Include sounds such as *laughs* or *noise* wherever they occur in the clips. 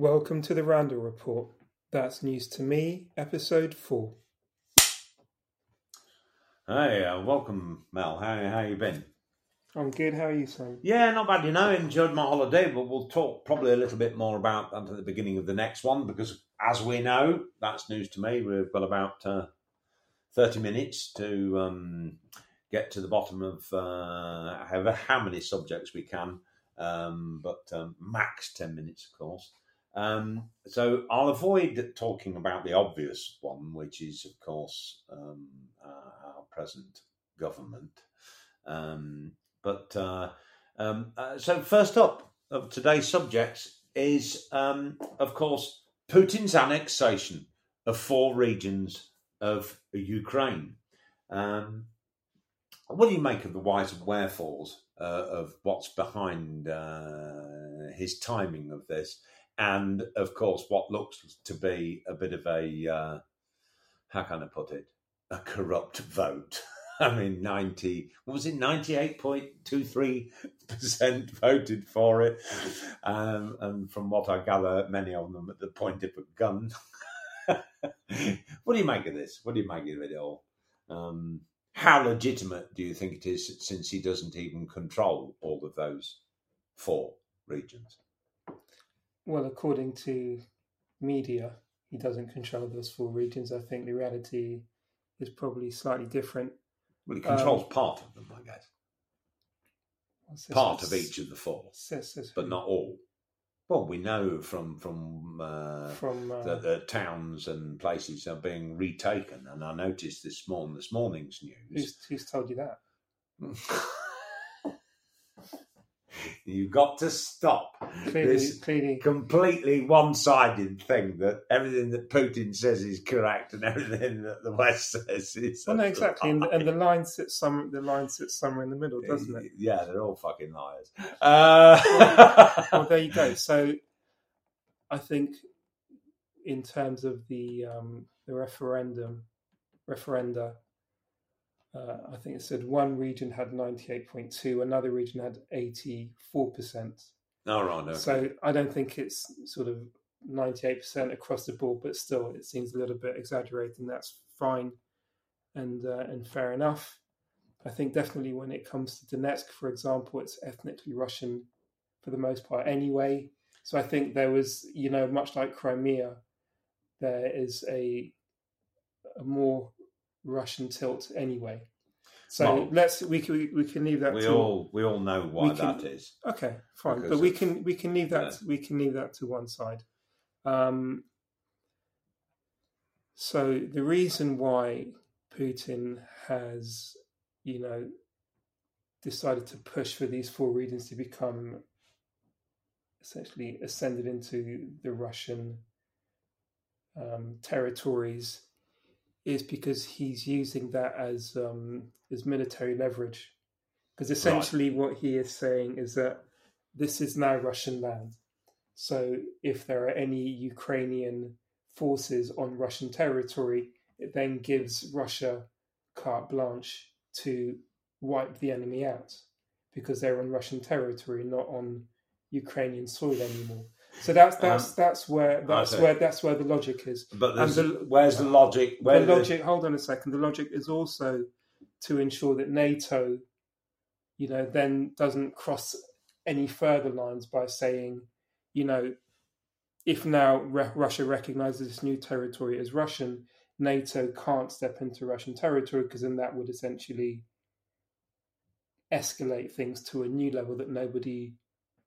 Welcome to the Randall Report. That's news to me, episode four. Hey, uh, welcome, Mel. How how you been? I'm good. How are you, Sam? Yeah, not bad. You know, enjoyed my holiday, but we'll talk probably a little bit more about that at the beginning of the next one because, as we know, that's news to me. We've got about uh, thirty minutes to um, get to the bottom of uh, however how many subjects we can, um, but um, max ten minutes, of course. Um, so I'll avoid talking about the obvious one, which is, of course, um, uh, our present government. Um, but uh, um, uh, so first up of today's subjects is, um, of course, Putin's annexation of four regions of Ukraine. Um, what do you make of the whys and wherefores uh, of what's behind uh, his timing of this? And of course, what looks to be a bit of a uh, how can I put it, a corrupt vote. *laughs* I mean, ninety what was it, ninety eight point two three percent *laughs* voted for it, um, and from what I gather, many of them at the point of a gun. *laughs* what do you make of this? What do you make of it all? Um, how legitimate do you think it is since he doesn't even control all of those four regions? Well, according to media, he doesn't control those four regions. I think the reality is probably slightly different. Well, he controls um, part of them, I guess. Part of each of the four, but not all. Well, we know from from, uh, from uh, the, the, towns and places are being retaken, and I noticed this morning, this morning's news. Who's, who's told you that? *laughs* You've got to stop clearly, this clearly. completely one-sided thing that everything that Putin says is correct and everything that the West *laughs* says is. Well, no, exactly, and, and, the line sits some. The line sits somewhere in the middle, doesn't it? Yeah, they're all fucking liars. Uh... well, well, there you go. *laughs* So, I think, in terms of the um, the referendum, referenda, uh, I think it said one region had 98.2, another region had 84%. Oh, right. Okay. So I don't think it's sort of 98% across the board, but still it seems a little bit exaggerated, and that's fine and, uh, and fair enough. I think definitely when it comes to Donetsk, for example, it's ethnically Russian for the most part anyway. So I think there was, you know, much like Crimea, there is a, a more Russian tilt anyway. So well, let's we can we can leave that. We to, all we all know why can, that is. Okay, fine, but we can we can leave that yeah. we can leave that to one side. Um, so the reason why Putin has, you know, decided to push for these four regions to become essentially ascended into the Russian um, territories is because he's using that as um, as military leverage. Because essentially, right. what he is saying is that this is now Russian land. So if there are any Ukrainian forces on Russian territory, it then gives Russia carte blanche to wipe the enemy out because they're on Russian territory, not on Ukrainian soil anymore. So that's that's um, that's where that's where that's where the logic is. But the, where's the logic? Where the logic. Hold on a second. The logic is also to ensure that NATO, you know, then doesn't cross any further lines by saying, you know, if now re- Russia recognizes this new territory as Russian, NATO can't step into Russian territory because then that would essentially escalate things to a new level that nobody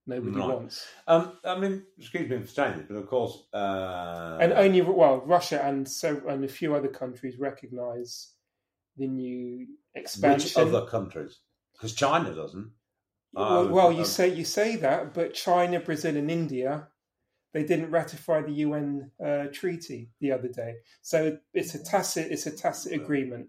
nobody right. wants. Um, I mean, excuse me for saying this, but of course, uh... and only well, Russia and so and a few other countries recognise the new expansion. Which other countries? Because China doesn't. Well, uh, well you um, say you say that, but China, Brazil, and India, they didn't ratify the UN uh, treaty the other day. So it's a tacit it's a tacit agreement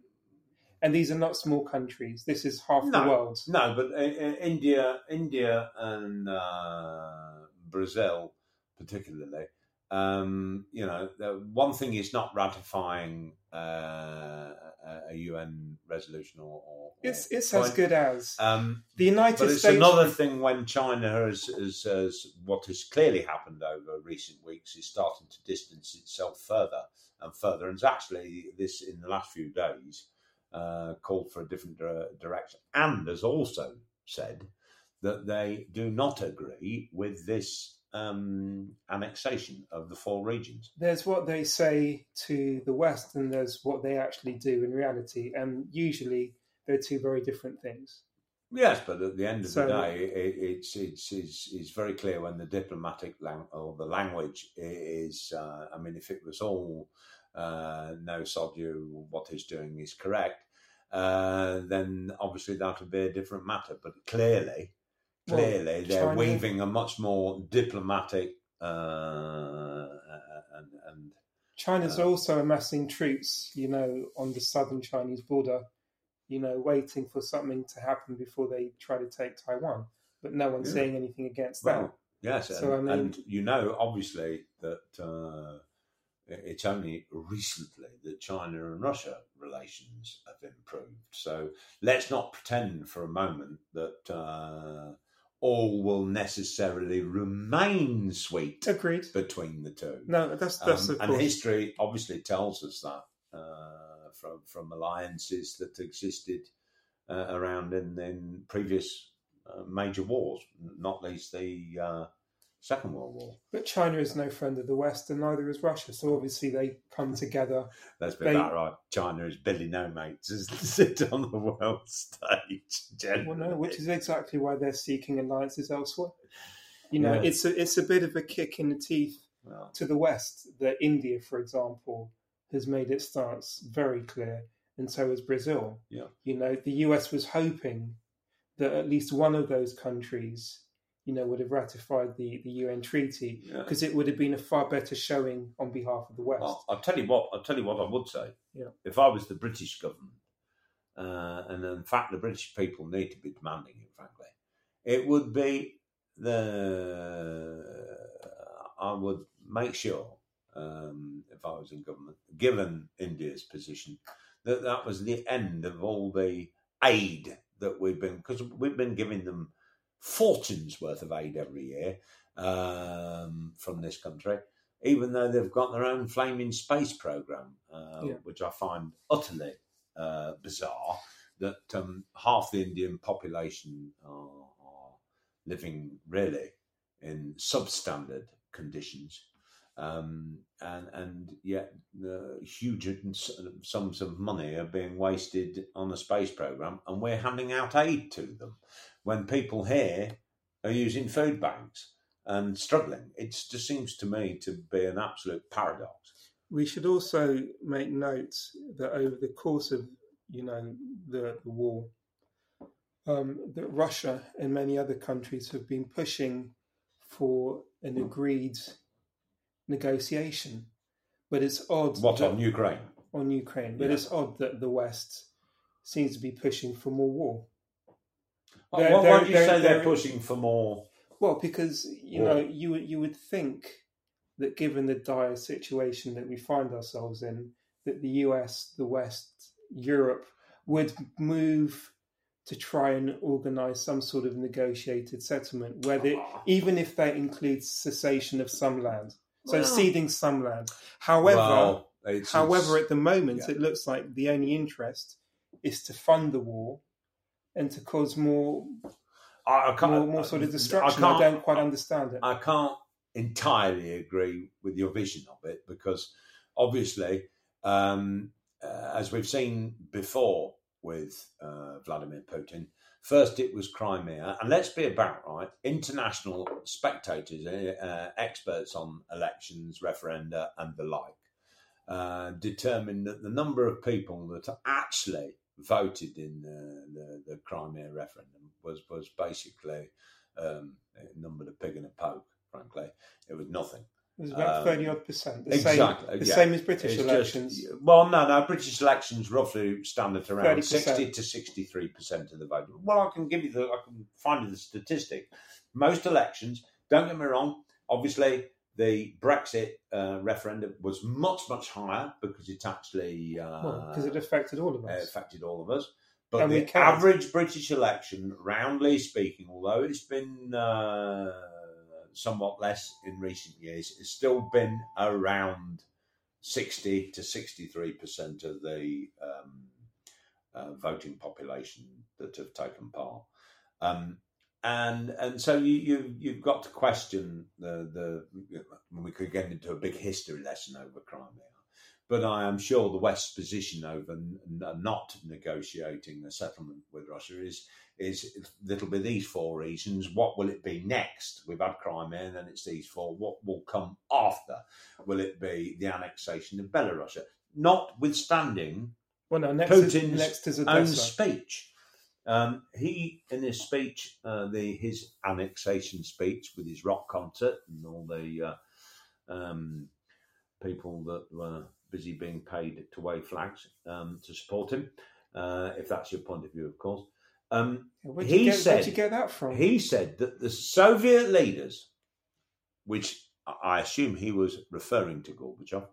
and these are not small countries. This is half no, the world. No, but uh, uh, India, India, and uh, Brazil, particularly, um, you know, the one thing is not ratifying uh, a- UN resolution or, or It's it's as good as Um, the United but it's States. another thing when China has, has, has what has clearly happened over recent weeks is starting to distance itself further and further, and it's actually this in the last few days uh, called for a different dire- direction, and has also said that they do not agree with this um, annexation of the four regions. there's what they say to the West, and there's what they actually do in reality, and usually they're two very different things. Yes, but at the end of So- the day, it, it's, it's it's it's very clear when the diplomatic lang- or the language is. Uh, I mean, if it was all uh, no sod you, what he's doing is correct, uh, then obviously that would be a different matter. But clearly, Well, clearly, they're China- weaving a much more diplomatic uh, and and China's Uh, also amassing troops, you know, on the southern Chinese border, you know, waiting for something to happen before they try to take Taiwan. But no one's Yeah. saying anything against that. Well, yes, So, and, I mean- and you know, obviously, that uh, it's only recently that China and Russia relations have improved. So let's not pretend for a moment that uh, all will necessarily remain sweet Agreed. between the two. No, that's that's Um, and course. history obviously tells us that uh, from from alliances that existed uh, around in, in previous uh, major wars, not least the uh, Second World War. But China is no friend of the West, and neither is Russia. So obviously they come *laughs* together. Let's be They- that right. China is Billy No Mates *laughs* as they sit on the world stage. Generally. Well, no, which is exactly why they're seeking alliances elsewhere. You know, Yeah. it's a it's a bit of a kick in the teeth Well, to the West that India, for example, has made its stance very clear, and so has Brazil. Yeah. You know, the US was hoping that at least one of those countries, you know, would have ratified the, the UN treaty yeah. because it would have been a far better showing on behalf of the West. Well, I'll tell you what. I'll tell you what I would say. Yeah. If I was the British government, uh, and in fact the British people need to be demanding it, frankly, it would be the. I would make sure, um, if I was in government, given India's position, that that was the end of all the aid that we've been because we've been giving them fortunes worth of aid every year um, from this country even though they've got their own flaming space program, uh, Yeah. which I find utterly uh, bizarre. That um, half the Indian population are, are living really in substandard conditions, um, and and yet the huge sums of money are being wasted on the space program, and we're handing out aid to them when people here are using food banks and struggling. It just seems to me to be an absolute paradox. We should also make note that over the course of, you know, the, the war, um, that Russia and many other countries have been pushing for an agreed negotiation. But it's odd What that- on Ukraine? on Ukraine. But Yeah. it's odd that the West seems to be pushing for more war. Uh, why They're- why they're- do you they're- say they're, they're- pushing for more? Well, because you War. know, you would- you would think that given the dire situation that we find ourselves in, that the US, the West, Europe would move to try and organise some sort of negotiated settlement, where they, even if that includes cessation of some land, so Well- ceding some land. However, Well, it's- however, it's- at the moment, yeah. it looks like the only interest is to fund the war and to cause more I, I can't, more, more sort of destruction. I, can't- don't quite understand it. I can't entirely agree with your vision of it because obviously, um, uh, as we've seen before with uh, Vladimir Putin, first it was Crimea, and let's be about right. International spectators, uh, uh, experts on elections, referenda, and the like, uh, determined that the number of people that actually voted in the, the, the Crimea referendum was was basically um, it numbered a pig in a poke. Frankly, it was nothing. It was about Um, thirty odd percent. The exactly, Same, the yeah. same as British It's just- elections. well, no, no. British elections roughly stand at around 30%. sixty to sixty-three percent of the vote. Well, I can give you the, I can find you the statistic. Most elections, don't get me wrong. Obviously, The Brexit uh, referendum was much, much higher because it actually uh, because it affected all of us. affected all of us. But And the average British election, roundly speaking, although it's been uh, somewhat less in recent years, it's still been around 60 to 63% of the um, uh, voting population that have taken part. Um, and and so you, you you've got to question the the we could get into a big history lesson over Crimea, but I am sure the West's position over n- not negotiating a settlement with Russia is is it'll be these four reasons. What will it be next? We've had Crimea, and then it's these four. What will come after? Will it be the annexation of Belarus? Notwithstanding Well, no, next is, Putin's next is own speech. Um, he, in his speech, uh, the his annexation speech with his rock concert and all the uh, um, people that were busy being paid to wave flags um, to support him, uh, if that's your point of view, of course. Um, Where'd he get, said- where'd you get that from? he said that the Soviet leaders, which I assume he was referring to Gorbachev,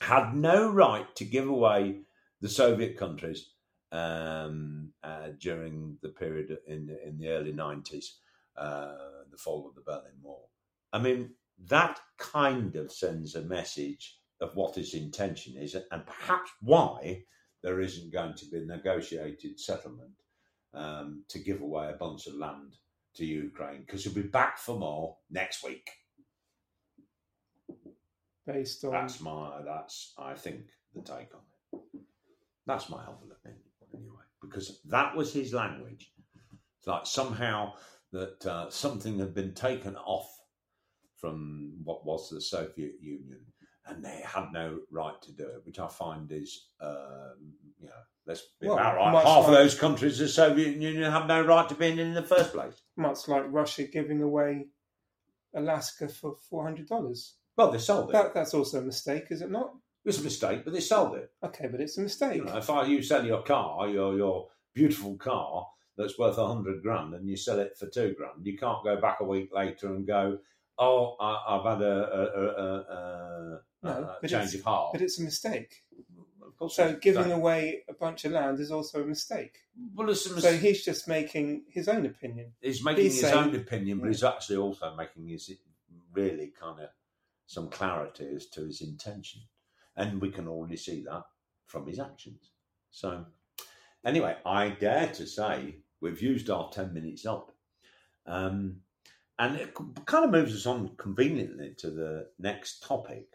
had no right to give away the Soviet countries um, uh, during the period in in the early nineties, uh, the fall of the Berlin Wall. I mean, that kind of sends a message of what his intention is, and perhaps why there isn't going to be a negotiated settlement um, to give away a bunch of land to Ukraine because he'll be back for more next week. based on That's my that's I think the take on it. That's my humble opinion anyway, because that was his language. It's like somehow that uh, something had been taken off from what was the Soviet Union, and they had no right to do it, which I find is, um, you know, let's be Well, about right. Half of those countries, the Soviet Union, have no right to be in in the first place. much like Russia giving away Alaska for four hundred dollars. Well, they sold it. That that's also a mistake, is it not? It's a mistake, but they sold it. Okay, but it's a mistake. You know, if I, you sell your car, your your beautiful car that's worth a hundred grand, and you sell it for two grand, you can't go back a week later and go, "Oh, I, I've had a, a, a, a, No, a, change of heart." But it's a mistake. of course, So giving away a bunch of land is also a mistake. well, it's a mis- So he's just making his own opinion. he's making he's his saying- own opinion, but he's actually also making his really kind of some clarity as to his intention, and we can already see that from his actions. So, anyway, I dare to say we've used our ten minutes up, um, and it kind of moves us on conveniently to the next topic,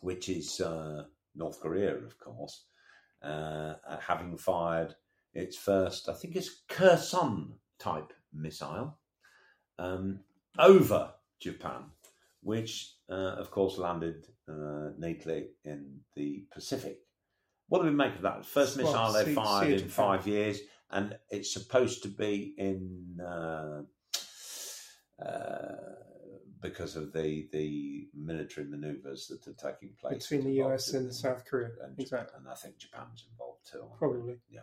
which is uh, North Korea, of course, uh, having fired its first, I think it's Kursun type missile um, over Japan, which, uh, of course, landed uh, neatly in the Pacific. What do we make of that? First Well, missile they fired in Japan. five years, and it's supposed to be in. Uh, uh, because of the the military manoeuvres that are taking place Between the US in- and South Korea. and, Exactly. and I think Japan's involved too. Probably. Yeah.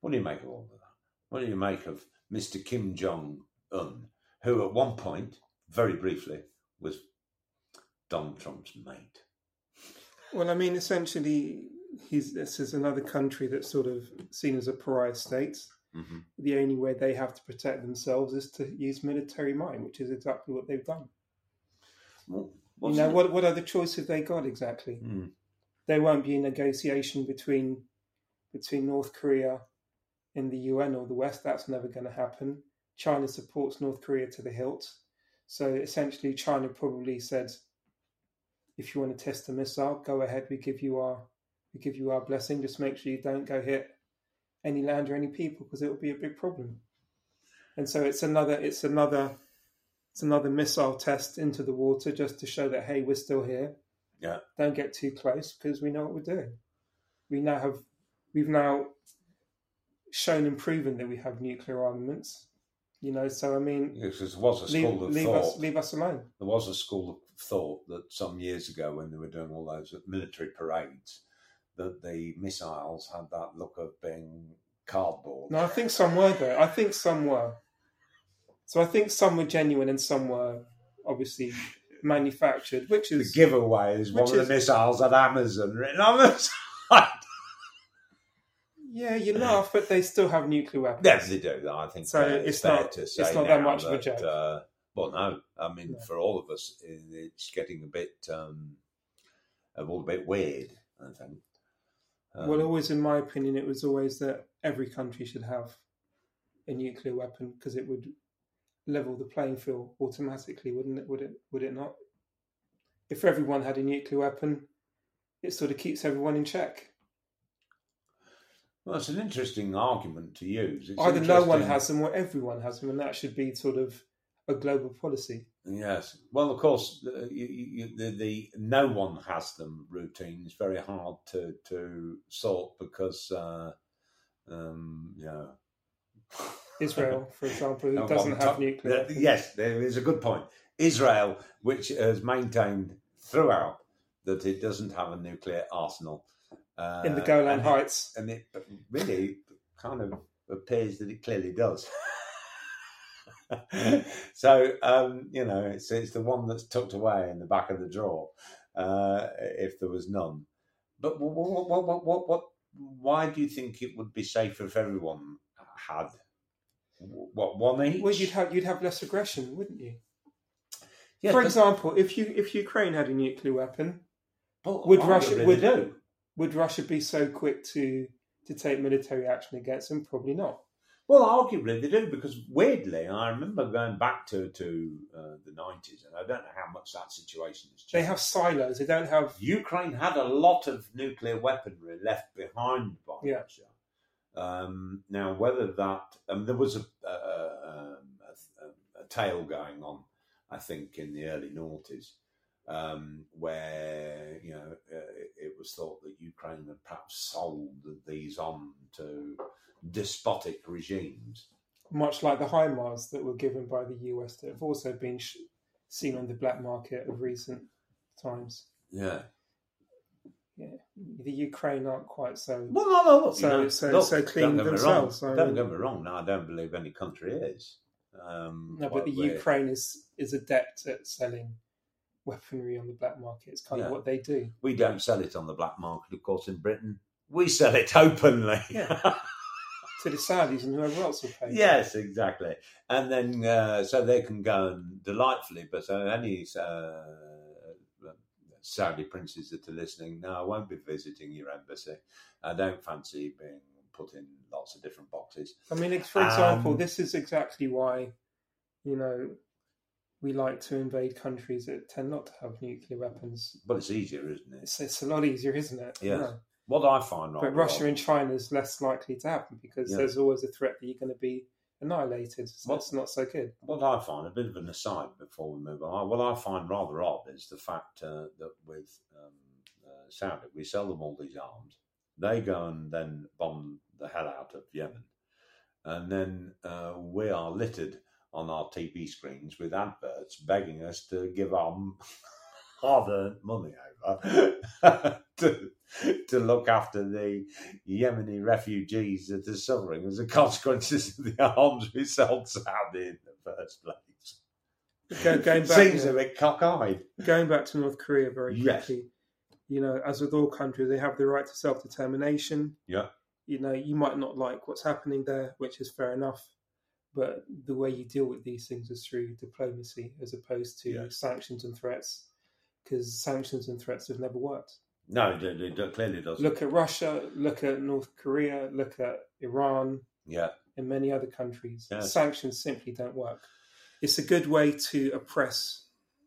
What do you make of all of that? What do you make of Mr. Kim Jong Un, who at one point, very briefly, was Donald Trump's mate? Well, I mean, essentially, he's this is another country that's sort of seen as a pariah state. Mm-hmm. The only way they have to protect themselves is to use military might, which is exactly what they've done. Well, you know, what what other choice have they got exactly? Mm. There won't be a negotiation between between North Korea and the UN or the West. That's never going to happen. China supports North Korea to the hilt. So essentially, China probably said, "If you want to test a missile, go ahead. We give you our we give you our blessing. Just make sure you don't go hit any land or any people because it will be a big problem." And so it's another it's another it's another missile test into the water just to show that hey, we're still here. Yeah. Don't get too close because we know what we're doing. We now have we've now shown and proven that we have nuclear armaments. You know, so I mean, Because there was a leave, school of leave thought. us leave us alone. There was a school of thought that some years ago, when they were doing all those military parades, that the missiles had that look of being cardboard. No, I think some were though. I think some were. So I think some were genuine and some were obviously manufactured, which The is giveaway is one Which of the missiles at Amazon written on the *laughs* side. yeah, you laugh, but they still have nuclear weapons. Yes, they do. I think So it's fair not- to it's not that much of a joke. Uh, well, no, I mean No. for all of us, it's getting a bit um, a little bit weird. I think. Um, well, always, in my opinion, it was always that every country should have a nuclear weapon because it would level the playing field automatically, wouldn't it? Would it? Would it not? If everyone had a nuclear weapon, it sort of keeps everyone in check. well, it's an interesting argument to use. It's Either no one has them or everyone has them, and that should be sort of a global policy. Yes. Well, of course, the, you, you, the, the no one has them routine is very hard to to sort because uh, um, you know. *laughs* Israel, for example, who No, doesn't have nuclear uh. Yes, there is a good point. Israel, which has maintained throughout that it doesn't have a nuclear arsenal uh, in the Golan and it- Heights. and it really kind of appears that it clearly does. *laughs* *laughs* so um, you know, it's it's the one that's tucked away in the back of the drawer, uh, if there was none. But what, what, what, what, what? Why do you think it would be safer if everyone had what one each? Well, you'd have you'd have less aggression, wouldn't you? Yes, For example, if you if Ukraine had a nuclear weapon, would Russia- they would- do? would Russia be so quick to to take military action against them? Probably not. Well, arguably they do because weirdly, I remember going back to to uh, the nineties, and I don't know how much that situation has changed. They have silos. They don't have. Ukraine had a lot of nuclear weaponry left behind by Yeah. Russia. Um, now, whether that um, there was a, a, a, a, a tale going on, I think, in the early noughties, um, where you know uh, it, it was thought that Ukraine had perhaps sold these on to despotic regimes. much like the HIMARS that were given by the US that have also been sh- seen on the black market of recent times. Yeah. Yeah, the Ukraine aren't quite so. Well, no, no, look, So- you know, so- look, so clean don't get me themselves, Wrong. Don't get me wrong. No, I don't believe any country is. Um, No, but the Ukraine is is adept at selling weaponry on the black market. It's kind Yeah. of what they do. We don't sell it on the black market, of course, in Britain. We sell it *laughs* openly. Yeah. To the Saudis and whoever else will pay. yes, exactly. And then, uh, so they can go and delightfully, but uh, any uh, Saudi princes that are listening, no, I won't be visiting your embassy. I don't fancy being put in lots of different boxes. I mean, for example, Um, this is exactly why, you know, we like to invade countries that tend not to have nuclear weapons. But it's easier, isn't it? It's, it's a lot easier, isn't it? Yes. Yeah. What I find, But Russia odd- and China is less likely to happen because Yeah. there's always a threat that you're going to be annihilated. So Well- not so good. What I find, a bit of an aside before we move on, what I find rather odd is the fact uh, that with um, uh, Saudi, we sell them all these arms. They go and then bomb the hell out of Yemen. And then uh, we are littered on our TV screens with adverts begging us to give our *laughs* hard earned money over *laughs* to, to look after the Yemeni refugees that are suffering as a consequence of the *laughs* arms we sold Saudi in the first place. Go, going back, Seems a bit cockeyed. going back to North Korea very Yes. quickly, you know, as with all countries, they have the right to self determination. Yeah. You know, you might not like what's happening there, which is fair enough, but the way you deal with these things is through diplomacy as opposed to Yeah. sanctions and threats, because sanctions and threats have never worked. No, it, clearly doesn't. Look at Russia, look at North Korea, look at Iran, yeah, and many other countries. Yes. Sanctions simply don't work. It's a good way to oppress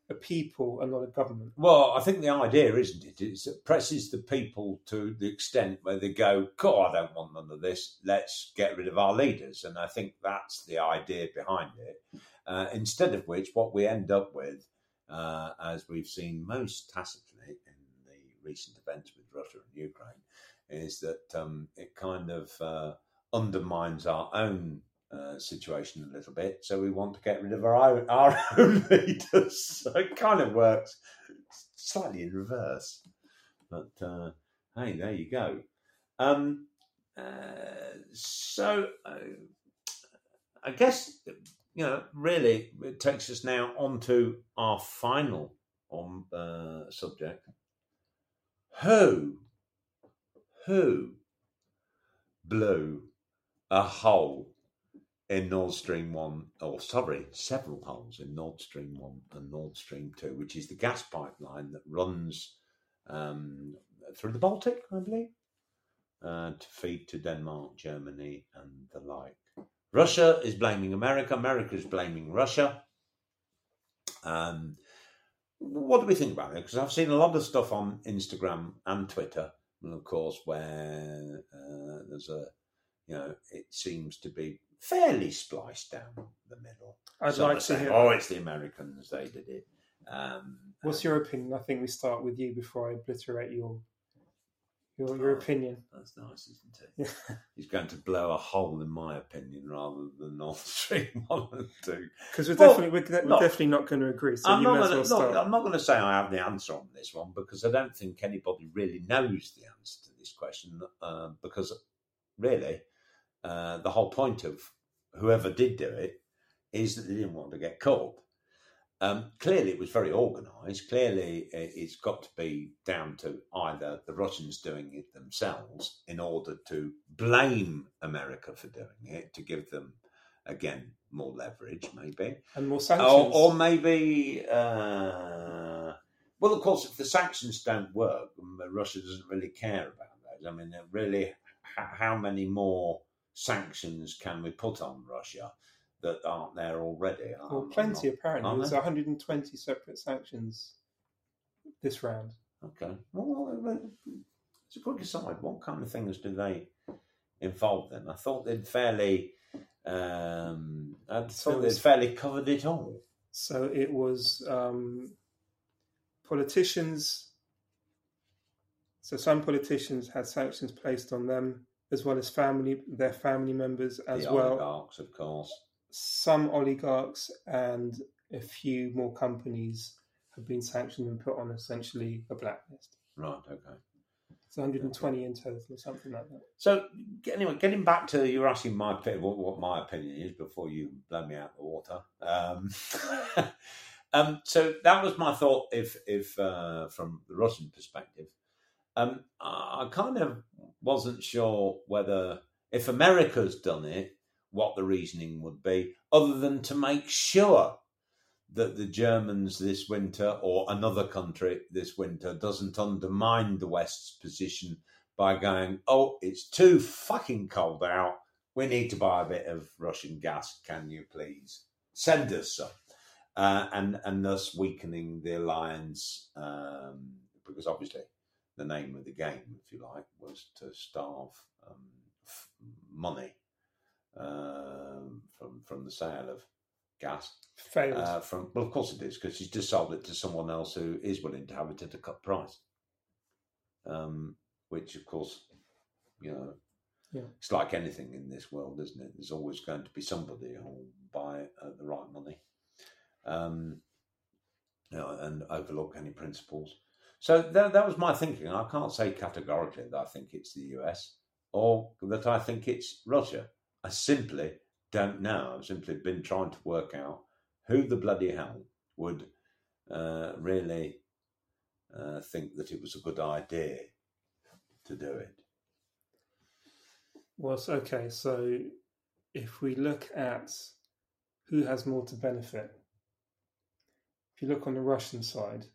a people and not a government. Well, I think the idea, isn't it? Is it presses the people to the extent where they go, God, I don't want none of this. Let's get rid of our leaders." And I think that's the idea behind it. Uh, instead of which, what we end up with, uh, as we've seen most tacitly in the recent events with Russia and Ukraine, is that um, it kind of uh, undermines our own uh, situation a little bit. So we want to get rid of our own, our *laughs* own leaders. *laughs* So it kind of works slightly in reverse. But uh, hey, there you go. Um, uh, so uh, I guess you know, really, it takes us now on to our final on uh, subject. Who, who blew a hole in Nord Stream 1, or sorry, several holes in Nord Stream 1 and Nord Stream 2, which is the gas pipeline that runs um, through the Baltic, I believe, uh, to feed to Denmark, Germany, and the like. Russia is blaming America, America is blaming Russia. Um, what do we think about it? Because I've seen a lot of stuff on Instagram and Twitter, and of course, where uh, there's a, you know, it seems to be fairly spliced down the middle. I'd Some like to hear. Oh, it's the Americans; they did it. Um, What's your opinion? I think we start with you before I obliterate your your your Oh. opinion. That's nice, isn't it? *laughs* He's going to blow a hole, in my opinion, rather than Nord Stream *laughs* one and two. Because we're Well, definitely we're, we're look, definitely not going to agree. So I'm not, gonna, well look. I'm not going to say I have the answer on this one because I don't think anybody really knows the answer to this question. Uh, because really, uh, the whole point of whoever did do it is that they didn't want to get caught. Um, clearly, it was very organised. Clearly, it's got to be down to either the Russians doing it themselves in order to blame America for doing it, to give them, again, more leverage, maybe. and more sanctions. Or, or maybe, uh, well, of course, if the sanctions don't work, um, Russia doesn't really care about those. I mean, really, how many more sanctions can we put on Russia that aren't there already? well, plenty not- apparently. aren't There's 120 separate sanctions this round. Okay. Well, it's a quick aside. What kind of things do they involve then? I thought they'd fairly, um, I thought they'd fairly covered it all. So it was um, politicians. So some politicians had sanctions placed on them, as well as family, their family members as the well. oligarchs, of course. Some oligarchs and a few more companies have been sanctioned and put on essentially a blacklist. Right. Okay. It's 120 in total, or something like that. So anyway, getting back to you were asking my what, what my opinion is before you blow me out the water. Um, *laughs* um, so that was my thought. If if uh, from the Russian perspective, um, I kind of wasn't sure whether if America's done it, what the reasoning would be, other than to make sure that the Germans this winter or another country this winter doesn't undermine the West's position by going, oh, it's too fucking cold out. We need to buy a bit of Russian gas. Can you please send us some? Uh, and and thus weakening the alliance um, because obviously the name of the game, if you like, was to starve um, f- money um, from from the sale of gas. Failed. Uh, from well, of course it is because she's just sold it to someone else who is willing to have it at a cut price. Um, which of course, you know, Yeah. it's like anything in this world, isn't it? There's always going to be somebody who'll buy it at the right money, um, you know, and overlook any principles. So that, that was my thinking. I can't say categorically that I think it's the US or that I think it's Russia. I simply don't know. I've simply been trying to work out who the bloody hell would uh, really uh, think that it was a good idea to do it. Well, okay, so if we look at who has more to benefit, if you look on the Russian side,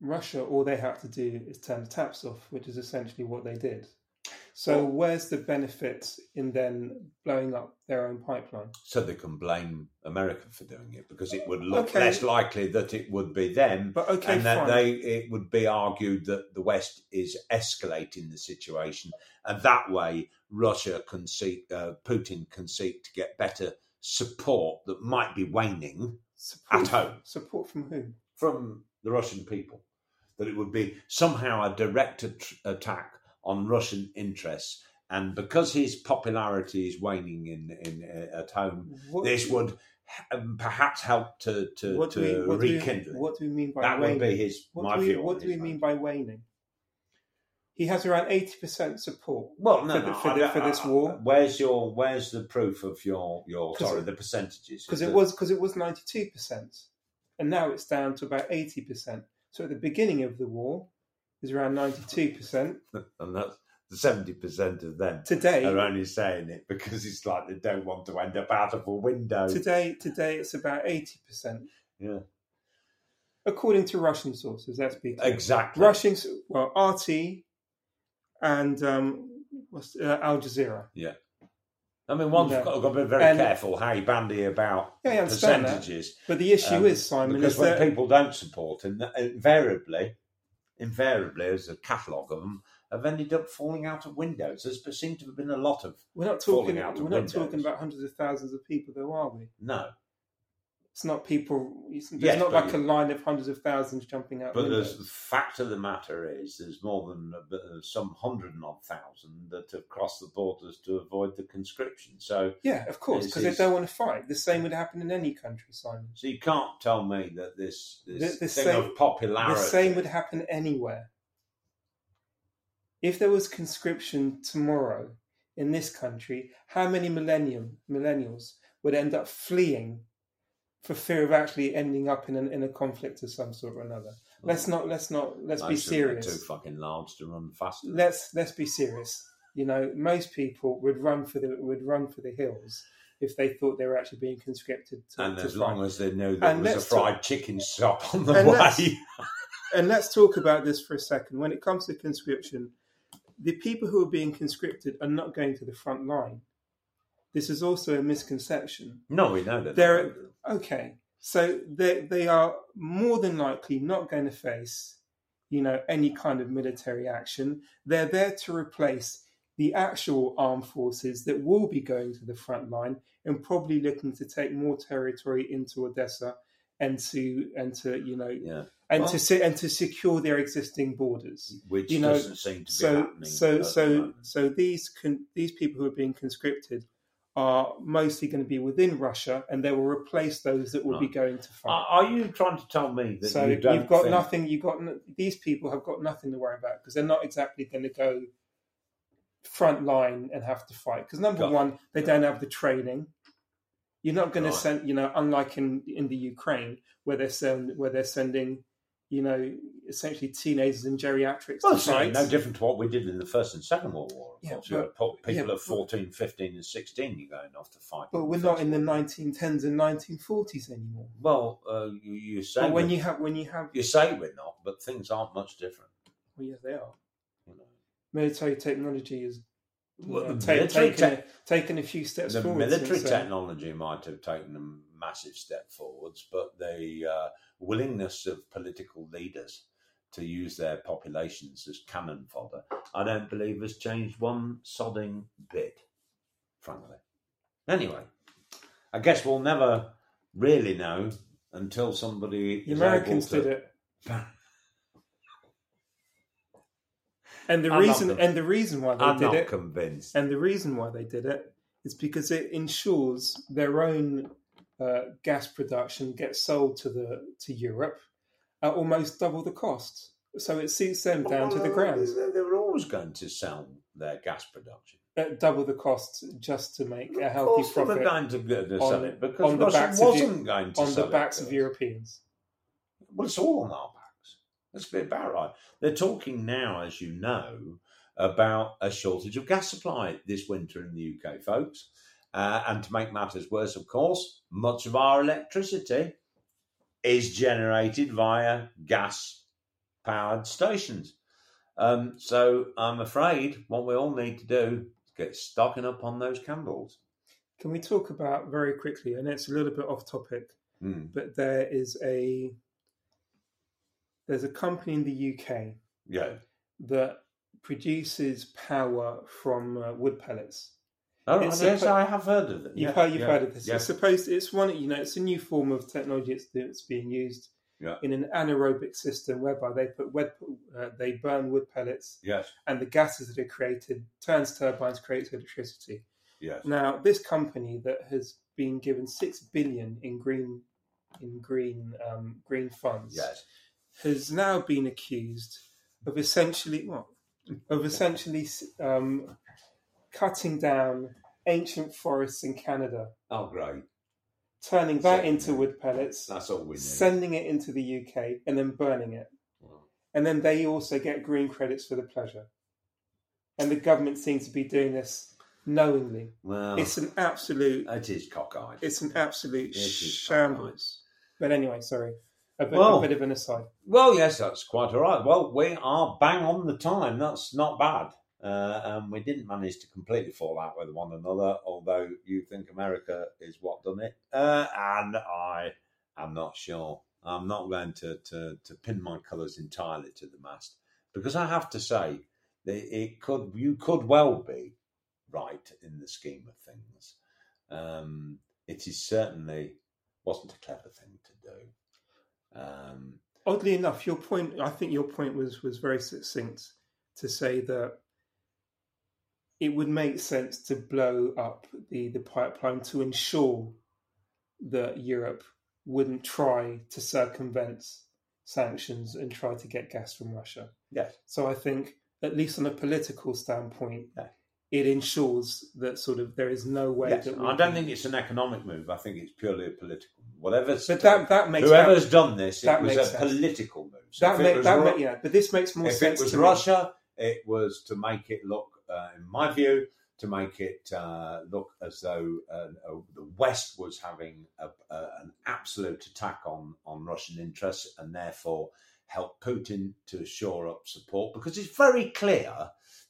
Russia, all they have to do is turn the taps off, which is essentially what they did. So, Well- where's the benefit in then blowing up their own pipeline? So they can blame America for doing it because it would look Okay. less likely that it would be them, But okay, and that fine. they it would be argued that the West is escalating the situation, and that way Russia can seek, uh, Putin can seek to get better support that might be waning support, at home. Support from who? from the Russian people. That it would be somehow a direct at- attack on Russian interests, and because his popularity is waning in, in uh, at home, What, this would um, perhaps help to to, what to we, what do we- rekindle. what do we mean by that waning? would be his What my we, view. what do we mean by waning? He has around eighty percent support. Well, no, for the- no, for I for this I- I- war? Where's your Where's the proof of your your sorry the percentages? because it was because it was ninety two percent and now it's down to about 80%. So at the beginning of the war, it was around 92%. and that's the seventy percent of them Today, are only saying it because it's like they don't want to end up out of a window. today, today it's about 80%. Yeah, According to Russian sources, that's us exactly. Russian, well, RT and um, what's, uh, Al Jazeera. I mean, one's Yeah. got, got to be very And- careful how you bandy about Yeah, that. percentages. But the issue Um, is, Simon, because is when that people don't support him, invariably, invariably, as a catalogue of them, have ended up falling out of windows. There's seemed to have been a lot of we're not falling talking. out of We're not windows. talking about hundreds of thousands of people, though, are we? no, It's not people. It's, there's Yes, not like a line of hundreds of thousands jumping out but windows. the fact of the matter is, there's more than uh, some hundred and odd thousand that have crossed the borders to avoid the conscription. So, Yeah, of course, because they don't want to fight. The same would happen in any country, Simon. so you can't tell me that this this The- the thing same- of popularity. The same would happen anywhere. If there was conscription tomorrow in this country, how many millennium millennials would end up fleeing for fear of actually ending up in, an, in a conflict of some sort or another? Let's not. Let's not. Let's be Most them Too serious. fucking large to run fast. Let's let's be serious. You know, most people would run for the would run for the hills if they thought they were actually being conscripted to, And to as fight. long as they know there And was a let's fried chicken shop on the and let's- way. *laughs* and let's talk about this for a second. When it comes to conscription, the people who are being conscripted are not going to the front line. This is also a misconception. No, we know that. They're okay, so they they are more than likely not going to face, you know, any kind of military action. They're there to replace the actual armed forces that will be going to the front line and probably looking to take more territory into Odessa and to and to you know yeah, and Well- to se- and to secure their existing borders. which You know, doesn't seem to be So happening. so so so these con- these people who are being conscripted are mostly going to be within Russia, and they will replace those that will be going to fight. Are, you trying to tell me that so you have got think- nothing. You've got these people have got nothing to worry about because they're not exactly going to go front line and have to fight. Because number Got- one, they don't have the training. You're not going Right. to send, you know, unlike in in the Ukraine where they're send, where they're sending, you know, essentially teenagers in geriatrics Well, fight. no different to what we did in the First and Second World War. Of Yeah, course. But- people yeah, at but- 14, 15 and 16 you're going off to fight. But we're not in the 1910s and 1940s anymore. Well, uh, you, you say when we're- you have when you have you say we're not, but things aren't much different. well, yes, they are. You know. Military technology is Well, you know, military taken, tech- a, taken a few steps the forward. military technology might have taken a massive step forwards, but the uh, willingness of political leaders to use their populations as cannon fodder, I don't believe has changed one sodding bit, frankly. Anyway, I guess we'll never really know until somebody The Americans to... did it, *laughs* and the I'm reason and the reason why they I'm did not it, convinced. and the reason why they did it is because it ensures their own uh, gas production gets sold to the to Europe at almost double the cost. So it suits them down to the ground They they were always going to sell their gas production. at double the cost just to make a healthy course they were profit going to, go to on- sell it because on the backs of wasn't Eu- going to on the backs of. Europeans. Well, it's all on our backs. Let's be about right. They're talking now, as you know, about a shortage of gas supply this winter in the UK, folks. Uh, and to make matters worse, of course, much of our electricity is generated via gas powered stations. Um, so I'm afraid what we all need to do is get stocking up on those candles. Can we talk about very quickly? And it's a little bit off topic, Hmm. but there is a there's a company in the UK Yeah. that produces power from uh, wood pellets. Oh, It's a yes, po- I have heard of it. You've Yeah, heard you've yeah, heard of this. Yeah. It's supposed it's one you know it's a new form of technology that's, that's being used Yeah. in an anaerobic system whereby they put wood, uh, they burn wood pellets Yes, and the gases that are created turns turbines creates electricity. yes. Now, this company that has been given six billion in green in green um, green funds Yes. has now been accused of essentially what of *laughs* essentially um, cutting down ancient forests in Canada Oh, great. turning that So- into wood pellets, That's all we need. sending it into the UK, and then burning it. And then they also get green credits for the pleasure. And the government seems to be doing this knowingly. Well, It's an absolute, it is cockeyed. it's an absolute It shambles. But anyway, sorry, a bit, Well- a bit of an aside. Well, yes, that's quite all right. Well, we are bang on the time. That's not bad. Uh, and we didn't manage to completely fall out with one another, although you think America is what done it. Uh, and I am not sure. I'm not going to, to, to pin my colours entirely to the mast because I have to say that it could you could well be right in the scheme of things. Um, it is certainly wasn't a clever thing to do. Um, Oddly enough, your point, I think your point was, was very succinct to say that it would make sense to blow up the, the pipeline to ensure that Europe wouldn't try to circumvent sanctions and try to get gas from Russia. yes. So I think, at least on a political standpoint, it ensures that sort of there is no way Yes, that I don't think it's an economic move. I think it's purely a political. Whatever's But that that makes whoever's that, done this, it was a sense. political move. So that, if make, that Ru- make, yeah. But this makes more if sense it was to me. Russia, it was to make it look, in my view, to make it uh, look as though uh, uh, the West was having a, an absolute attack on on Russian interests, and therefore help Putin to shore up support because it's very clear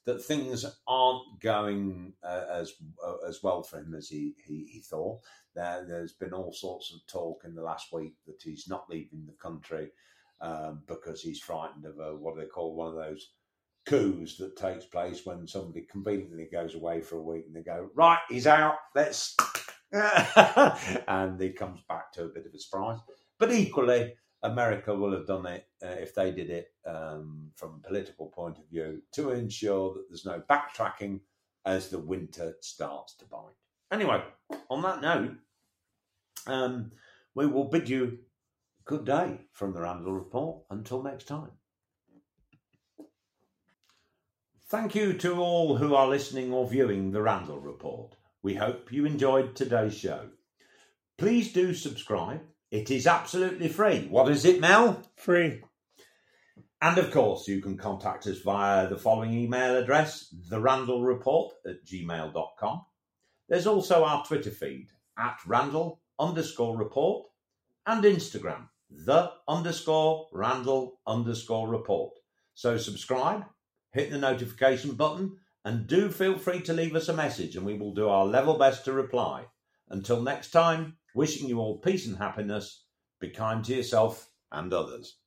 that things aren't going uh, as uh, as well for him as he, he, he thought. There, there's been all sorts of talk in the last week that he's not leaving the country because he's frightened of a, what do they call one of those coups that takes place when somebody conveniently goes away for a week and they go, right, he's out, let's. *laughs* and he comes back to a bit of a surprise. But equally, America will have done it uh, if they did it um, from a political point of view to ensure that there's no backtracking as the winter starts to bite. Anyway, on that note, um, we will bid you good day from the Randall Report. Until next time. Thank you to all who are listening or viewing the Randall Report. We hope you enjoyed today's show. Please do subscribe. It is absolutely free. What is it, Mel? Free. And of course, you can contact us via the following email address, therandallreport at gmail.com. There's also our Twitter feed at Randall underscore report and Instagram, the underscore Randall underscore report. So subscribe, hit the notification button, and do feel free to leave us a message and we will do our level best to reply. Until next time, wishing you all peace and happiness, be kind to yourself and others.